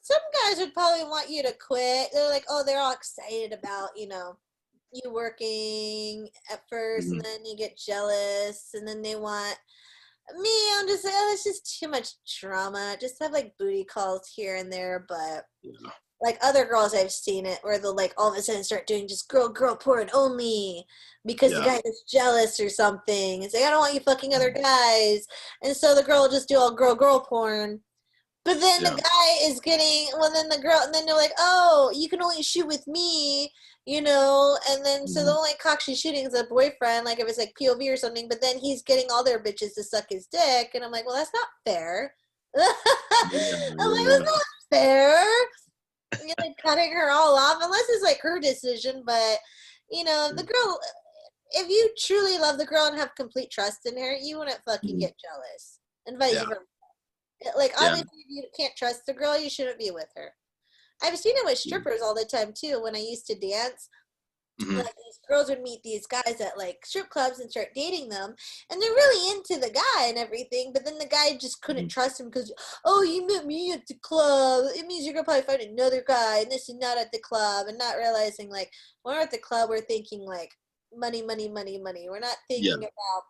[SPEAKER 5] some guys would probably want you to quit. They're like, oh, they're all excited about, you know, you working at 1st and
[SPEAKER 6] Mhm.
[SPEAKER 5] then you get jealous, and then they want me. I'm just like, oh, it's just too much drama. Just have like booty calls here and there, but
[SPEAKER 6] Yeah.
[SPEAKER 5] like other girls I've seen it where they'll like all of a sudden start doing just girl girl porn only because the guy is jealous or something It's like, I don't want you fucking other guys and so the girl will just do all girl girl porn but then
[SPEAKER 6] Yeah.
[SPEAKER 5] the guy is getting well then the girl and then they're like oh you can only shoot with me you know and then so the
[SPEAKER 6] Mhm.
[SPEAKER 5] only cock she's shooting is a boyfriend like if it's like POV or something but then he's getting all their bitches to suck his dick and I'm like well that's not fair
[SPEAKER 6] Yeah,
[SPEAKER 5] I'm like that's not fair you're like cutting her all off unless it's like her decision but you know the girl if you truly love the girl and have complete trust in her you wouldn't fucking
[SPEAKER 6] Mhm.
[SPEAKER 5] get jealous and vice
[SPEAKER 6] Yeah.
[SPEAKER 5] versa Eh, like
[SPEAKER 6] Yeah.
[SPEAKER 5] obviously if you can't trust the girl you shouldn't be with her. I've seen it with mm-hmm. strippers all the time too when i used to dance.
[SPEAKER 6] Mhm.
[SPEAKER 5] like these girls would meet these guys at like strip clubs and start dating them and they're really into the guy and everything but then the guy just couldn't mm-hmm. trust him because oh you met me at the club. It means you're gonna probably find another guy and this is not at the club and not realizing like when we're at the club we're thinking like money money money money. We're not thinking about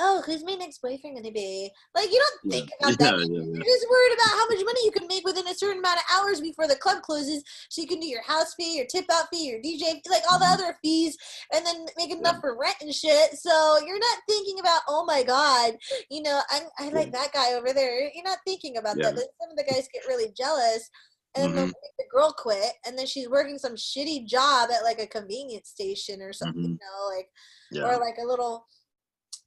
[SPEAKER 5] oh who's my next boyfriend gonna be like you don't
[SPEAKER 6] Yeah.
[SPEAKER 5] think about that
[SPEAKER 6] Yeah, yeah,
[SPEAKER 5] you're
[SPEAKER 6] yeah.
[SPEAKER 5] just worried about how much money you can make within a certain amount of hours before the club closes so you can do your house fee, your tip out fee, your DJ like all the
[SPEAKER 6] Mhm.
[SPEAKER 5] other fees, and then make enough for rent and shit. So you're not thinking about, oh my God, you know, I, I like that guy over there. You're not thinking about
[SPEAKER 6] Yeah.
[SPEAKER 5] that. But some of the guys get really jealous. And then
[SPEAKER 6] Mhm.
[SPEAKER 5] the girl quit, and then she's working some shitty job at like a convenience station or something,
[SPEAKER 6] Mhm.
[SPEAKER 5] you know, like
[SPEAKER 6] Yeah.
[SPEAKER 5] or like a little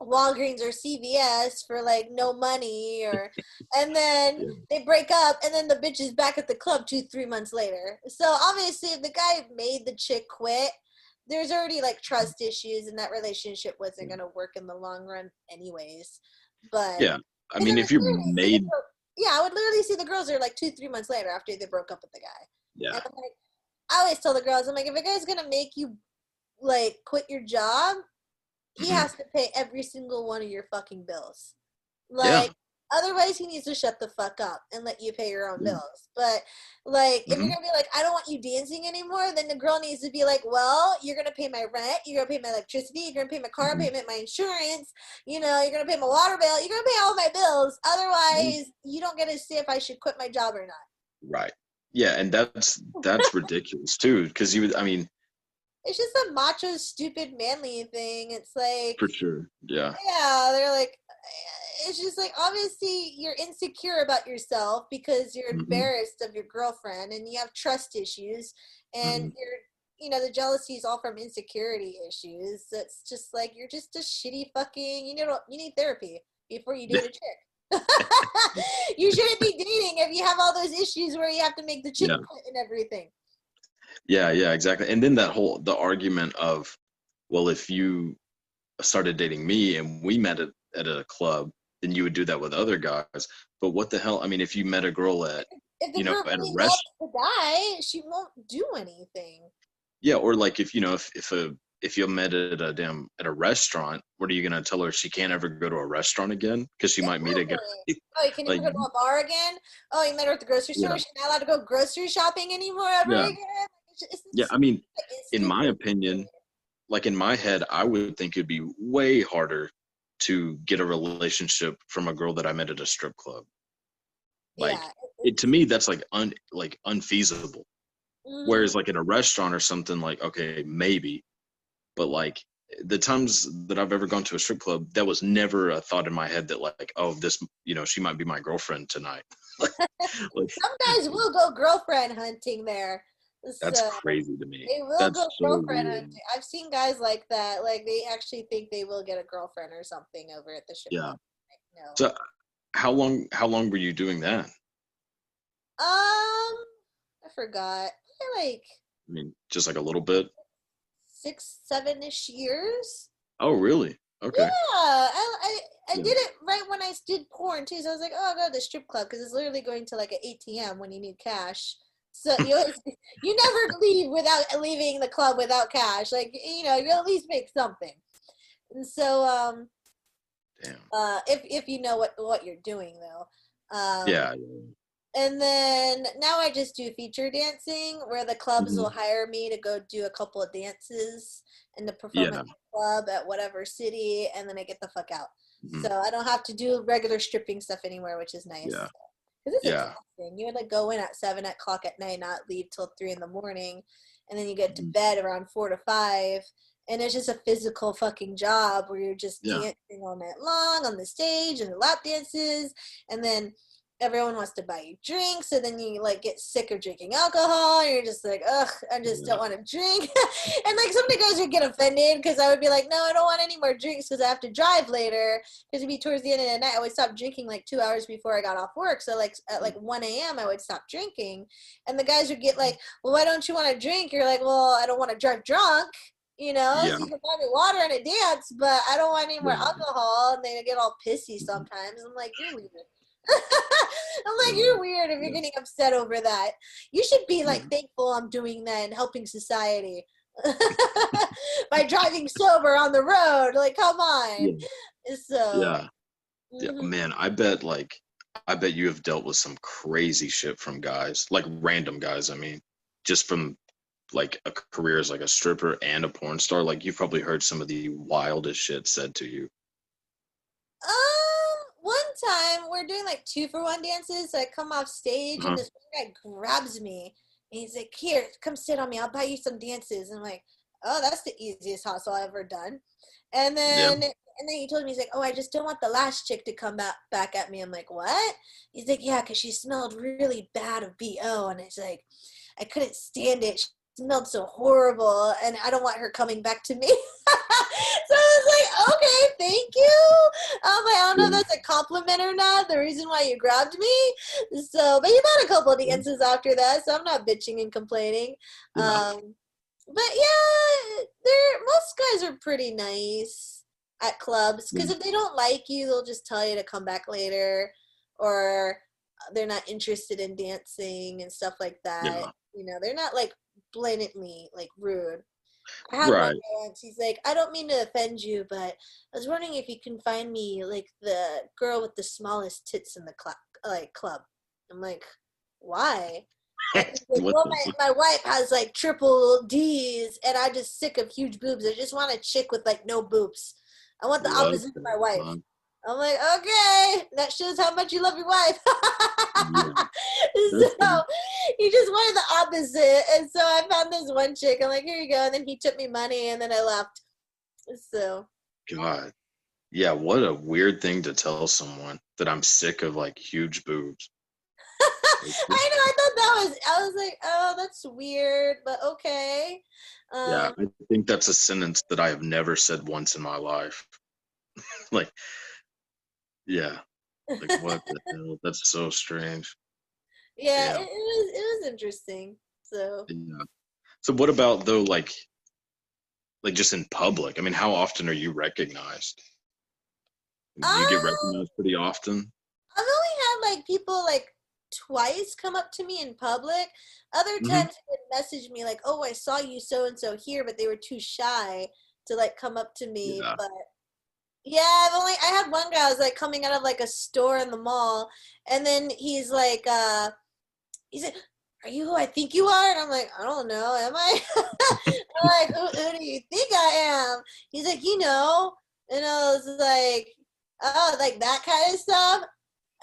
[SPEAKER 5] Walgreens or CVS for like no money or and then
[SPEAKER 6] Yeah.
[SPEAKER 5] they break up and then the bitch is back at the club two three months later. So obviously if the guy made the chick quit, there's already like trust issues and that relationship wasn't mm. gonna work in the long run anyways. But
[SPEAKER 6] Yeah. I mean, if you're
[SPEAKER 5] literally see the
[SPEAKER 6] made,
[SPEAKER 5] girl- yeah, I would literally see the girls are like two, three months later after they broke up with the guy.
[SPEAKER 6] yeah,
[SPEAKER 5] And I'm like, I always tell the girls, I'm like, if a guy's gonna make you like quit your job, he
[SPEAKER 6] Mhm.
[SPEAKER 5] has to pay every single one of your fucking bills.
[SPEAKER 6] Yeah.
[SPEAKER 5] Like, otherwise, he needs to shut the fuck up and let you pay your own
[SPEAKER 6] Yeah.
[SPEAKER 5] bills. But like, if
[SPEAKER 6] Mhm.
[SPEAKER 5] you're gonna be like, I don't want you dancing anymore, then the girl needs to be like, well, you're gonna pay my rent, you're gonna pay my electricity, you're gonna pay my car
[SPEAKER 6] Mhm.
[SPEAKER 5] payment, my insurance, you know, you're gonna pay my water bill, you're gonna pay all my bills. Otherwise, you don't get to see if I should quit my job or not.
[SPEAKER 6] right. Yeah, and that's that's ridiculous too, because you would. I mean,
[SPEAKER 5] It's just a macho, stupid, manly thing. It's like,
[SPEAKER 6] for sure. Yeah.
[SPEAKER 5] yeah, they're like, it's just like obviously you're insecure about yourself because you're
[SPEAKER 6] Mhm.
[SPEAKER 5] embarrassed of your girlfriend and you have trust issues and
[SPEAKER 6] Mhm.
[SPEAKER 5] you're, you know, the jealousy is all from insecurity issues. It's just like you're just a shitty fucking. You need you need therapy before you date a chick. you shouldn't be dating if you have all those issues where you have to make the chick
[SPEAKER 6] Yeah.
[SPEAKER 5] and everything.
[SPEAKER 6] Yeah, yeah, exactly. And then that whole the argument of, well, if you started dating me and we met at, at a club, then you would do that with other guys. But what the hell? I mean, if you met a girl at You know, at a
[SPEAKER 5] really
[SPEAKER 6] rest-
[SPEAKER 5] the guy, she won't do anything.
[SPEAKER 6] yeah, or like if you know if if a if you met at a damn at a restaurant, what are you gonna tell her she can't ever go to a restaurant again because she might meet a guy?
[SPEAKER 5] Oh, you can never
[SPEAKER 6] like-
[SPEAKER 5] go to a bar again. Oh, you met her at the grocery store.
[SPEAKER 6] Yeah.
[SPEAKER 5] She's not allowed to go grocery shopping anymore ever
[SPEAKER 6] Yeah.
[SPEAKER 5] again. Just-
[SPEAKER 6] Yeah, I mean, in my opinion, like in my head, I would think it'd be way harder to get a relationship from a girl that I met at a strip club. like,
[SPEAKER 5] yeah,
[SPEAKER 6] It, to me, that's like un like unfeasible.
[SPEAKER 5] mhm.
[SPEAKER 6] Whereas like in a restaurant or something, like okay, maybe, but like the times that I've ever gone to a strip club, that was never a thought in my head that like, oh, this, you know, she might be my girlfriend tonight. like
[SPEAKER 5] some guys will go girlfriend hunting there.
[SPEAKER 6] That's
[SPEAKER 5] so
[SPEAKER 6] crazy to me.
[SPEAKER 5] They will
[SPEAKER 6] That's
[SPEAKER 5] go
[SPEAKER 6] so
[SPEAKER 5] girlfriend
[SPEAKER 6] weird.
[SPEAKER 5] hunting. I've seen guys like that. Like they actually think they will get a girlfriend or something over at the show.
[SPEAKER 6] Yeah.
[SPEAKER 5] Like, no.
[SPEAKER 6] So how long how long were you doing that?
[SPEAKER 5] um, I forgot. Like
[SPEAKER 6] I mean, just like a little bit.
[SPEAKER 5] six, seven-ish years.
[SPEAKER 6] Oh, really? Okay.
[SPEAKER 5] Yeah, I I, I
[SPEAKER 6] Yeah.
[SPEAKER 5] did it right when I did porn too. So I was like, oh, I'll go to the strip club because it's literally going to like an ATM when you need cash. So you you never leave without leaving the club without cash. Like you know, you at least make something. And so, um,
[SPEAKER 6] Damn.
[SPEAKER 5] uh, if if you know what what you're doing though, um,
[SPEAKER 6] Yeah. yeah.
[SPEAKER 5] and then now I just do feature dancing where the clubs
[SPEAKER 6] Mm-hmm.
[SPEAKER 5] will hire me to go do a couple of dances in the performance club at whatever city, and then I get the fuck out.
[SPEAKER 6] Mhm.
[SPEAKER 5] So I don't have to do regular stripping stuff anymore, which is nice.
[SPEAKER 6] Yeah.
[SPEAKER 5] Because it's
[SPEAKER 6] Yeah.
[SPEAKER 5] exhausting. You would like go in at seven o'clock at night, not leave till three in the morning, and then you get to
[SPEAKER 6] Mhm.
[SPEAKER 5] bed around four to five. And it's just a physical fucking job where you're just
[SPEAKER 6] Yeah.
[SPEAKER 5] dancing all night long on the stage and the lap dances, and then everyone wants to buy you drinks, and then you like get sick of drinking alcohol, and you're just like, ugh, I just don't want to drink. and like some of the guys would get offended because I would be like, no, I don't want any more drinks because I have to drive later. Because it'd be towards the end of the night. I would stop drinking like two hours before I got off work. So like at like mm. 1 a.m. I would stop drinking, and the guys would get like, well, why don't you want to drink? You're like, well, I don't want to drive drunk. You know,
[SPEAKER 6] Yeah.
[SPEAKER 5] so you can buy me water and a dance, but I don't want any more alcohol. And they get all pissy sometimes. I'm like, you're weird. I'm like, you're weird if you're
[SPEAKER 6] Yeah.
[SPEAKER 5] getting upset over that. You should be like
[SPEAKER 6] Yeah.
[SPEAKER 5] thankful I'm doing that and helping society by driving sober on the road. Like, come on. So,
[SPEAKER 6] Yeah. Yeah,
[SPEAKER 5] mhm.
[SPEAKER 6] man, I bet like I bet you have dealt with some crazy shit from guys, like random guys. I mean, just from like a career as like a stripper and a porn star. Like you've probably heard some of the wildest shit said to you.
[SPEAKER 5] One time we're doing like two for one dances. So I come off stage
[SPEAKER 6] Uh-huh.
[SPEAKER 5] and this guy grabs me and he's like, "Here, come sit on me. I'll buy you some dances." And I'm like, "Oh, that's the easiest hustle I've ever done." And then and then he told me he's like, "Oh, I just don't want the last chick to come back back at me." I'm like, "What?" He's like, "Yeah, because she smelled really bad of bo." And it's like, I couldn't stand it. She smelled so horrible, and I don't want her coming back to me. so I was like, okay, thank you. Um, I don't know if that's a compliment or not. The reason why you grabbed me. So, but he bought a couple of dances after that, so I'm not bitching and complaining. Um, but yeah, they're most guys are pretty nice at clubs because if they don't like you, they'll just tell you to come back later, or they're not interested in dancing and stuff like that.
[SPEAKER 6] Yeah.
[SPEAKER 5] You know, they're not like blatantly like rude. I had
[SPEAKER 6] Right.
[SPEAKER 5] one guy once. He's like, I don't mean to offend you, but I was wondering if you can find me like the girl with the smallest tits in the club, like club. I'm like, why? Like, well, my, my wife has like triple D's, and I'm just sick of huge boobs. I just want a chick with like no boobs. I want the
[SPEAKER 6] What
[SPEAKER 5] opposite of my wife. I'm like, okay, that shows how much you love your wife. So he just wanted the opposite. And so I found this one chick. I'm like, here you go. And then he took me money and then I left. So
[SPEAKER 6] God. Yeah, what a weird thing to tell someone that I'm sick of like huge boobs.
[SPEAKER 5] I know, I thought that was, I was like, oh, that's weird, but okay. Um,
[SPEAKER 6] Yeah, I think that's a sentence that I have never said once in my life. like, yeah, like what the hell? That's so strange.
[SPEAKER 5] yeah,
[SPEAKER 6] Yeah.
[SPEAKER 5] It, it was, it was interesting. So
[SPEAKER 6] Yeah. So what about though, like, like just in public? I mean, how often are you recognized? Do you get
[SPEAKER 5] Um,
[SPEAKER 6] recognized pretty often?
[SPEAKER 5] I've only had like people like twice come up to me in public. Other
[SPEAKER 6] Mhm.
[SPEAKER 5] times they would message me like, "Oh, I saw you so and so here," but they were too shy to like come up to me.
[SPEAKER 6] Yeah.
[SPEAKER 5] But yeah, I've only I had one guy I was like coming out of like a store in the mall, and then he's like, uh, he's like. Are you who I think you are? And I'm like, I don't know. Am I? I'm like, who, who do you think I am? He's like, you know. And I was like, oh, like that kind of stuff.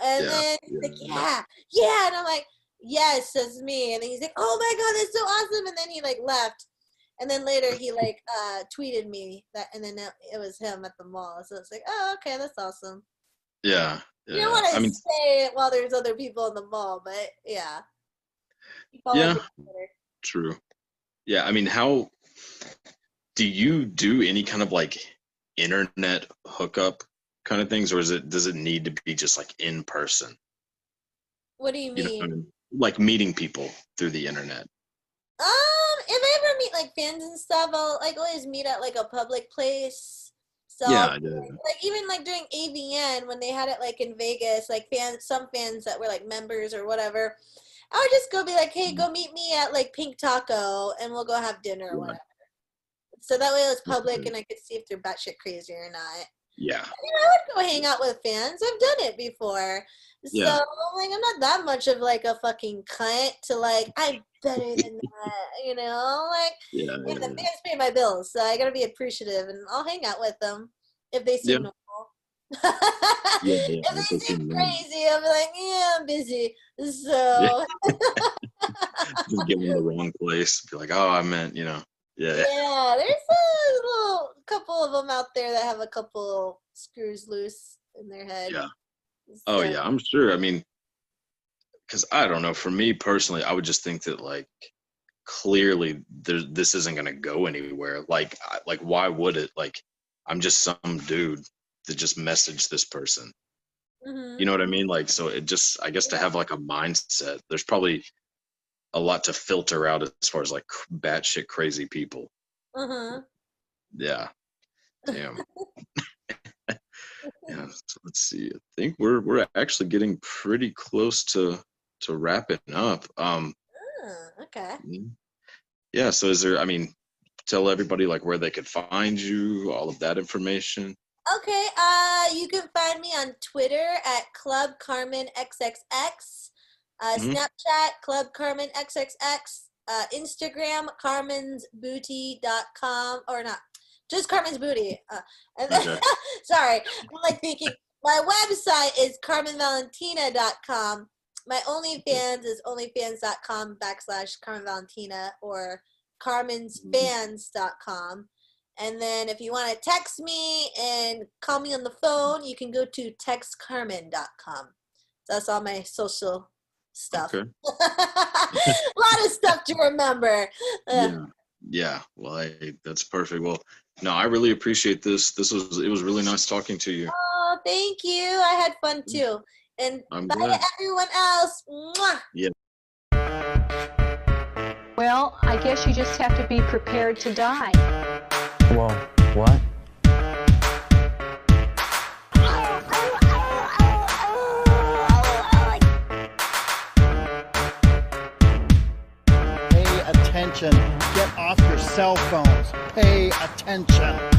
[SPEAKER 5] And
[SPEAKER 6] Yeah,
[SPEAKER 5] then he's like,
[SPEAKER 6] yeah.
[SPEAKER 5] yeah, yeah. And I'm like, yes, that's me. And then he's like, oh my God, that's so awesome. And then he like left. And then later he like uh, tweeted me that, and then it it was him at the mall. So it's like, oh, okay, that's awesome.
[SPEAKER 6] Yeah.
[SPEAKER 5] You don't want to
[SPEAKER 6] I mean,
[SPEAKER 5] say it while there's other people in the mall, but yeah.
[SPEAKER 6] Yeah.
[SPEAKER 5] me on Twitter.
[SPEAKER 6] True. Yeah, I mean, how do you do any kind of like internet hookup kind of things, or is it does it need to be just like in person?
[SPEAKER 5] What do you
[SPEAKER 6] You know,
[SPEAKER 5] mean?
[SPEAKER 6] I mean? like meeting people through the internet.
[SPEAKER 5] Um, if I ever meet like fans and stuff, I'll like always meet at like a public place. So
[SPEAKER 6] Yeah,
[SPEAKER 5] I'll- like even like during AVN when they had it like in Vegas, like fans, some fans that were like members or whatever, I would just go be like, hey, go meet me at like Pink Taco and we'll go have dinner or
[SPEAKER 6] Yeah.
[SPEAKER 5] whatever. So that way it was public and I could see if they're batshit crazy or not.
[SPEAKER 6] Yeah.
[SPEAKER 5] you know, I would go hang out with fans. I've done it before. So like I'm not that much of like a fucking cunt to like I'm better than that, you know? Like
[SPEAKER 6] Yeah.
[SPEAKER 5] yeah,
[SPEAKER 6] yeah,
[SPEAKER 5] the fans pay my bills, so I gotta be appreciative and I'll hang out with them if they seem normal.
[SPEAKER 6] Yeah, yeah,
[SPEAKER 5] if they seem crazy, I'm like, yeah, I'm busy. So
[SPEAKER 6] Just get in the wrong place. Be like, oh, I meant, you know. Yeah.
[SPEAKER 5] yeah, there's a little couple of them out there that have a couple screws loose in their head.
[SPEAKER 6] Yeah. Oh yeah, I'm sure. I mean, because I don't know. For me personally, I would just think that like clearly there, this isn't going to go anywhere. Like, I, like why would it? Like, I'm just some dude that just messaged this person.
[SPEAKER 5] Mhm.
[SPEAKER 6] You know what I mean? Like, so it just, I guess, to have like a mindset. There's probably a lot to filter out as far as like batshit crazy people.
[SPEAKER 5] Uh-huh.
[SPEAKER 6] Yeah. Damn. yeah. So let's see. I think we're we're actually getting pretty close to to wrapping up. Um.
[SPEAKER 5] Ah, okay.
[SPEAKER 6] Yeah. So is there? I mean, tell everybody like where they could find you, all of that information.
[SPEAKER 5] Okay, uh, you can find me on Twitter at Club Carmen XXX, uh,
[SPEAKER 6] Mhm.
[SPEAKER 5] Snapchat Club Carmen XXX, uh, Instagram carmensbooty.com or not, just Carmen's Booty. Uh, and then,
[SPEAKER 6] Okay.
[SPEAKER 5] sorry, I'm like thinking my website is carmenvalentina.com. My OnlyFans is onlyfans.com backslash Carmen Valentina or carmensfans.com. And then if you want to text me and call me on the phone, you can go to textcarmen.com. That's all my social stuff.
[SPEAKER 6] Okay.
[SPEAKER 5] a lot of stuff to remember.
[SPEAKER 6] Yeah. Yeah. Well, I, that's perfect. Well, no, I really appreciate this. This was it was really nice talking to you.
[SPEAKER 5] Oh, thank you. I had fun mm. too. And
[SPEAKER 6] I'm
[SPEAKER 5] bye
[SPEAKER 6] glad.
[SPEAKER 5] to everyone else. Mwah.
[SPEAKER 1] Well, I guess you just have to be prepared to die.
[SPEAKER 2] Whoa, what?
[SPEAKER 3] Pay attention. Cell phones. Pay attention.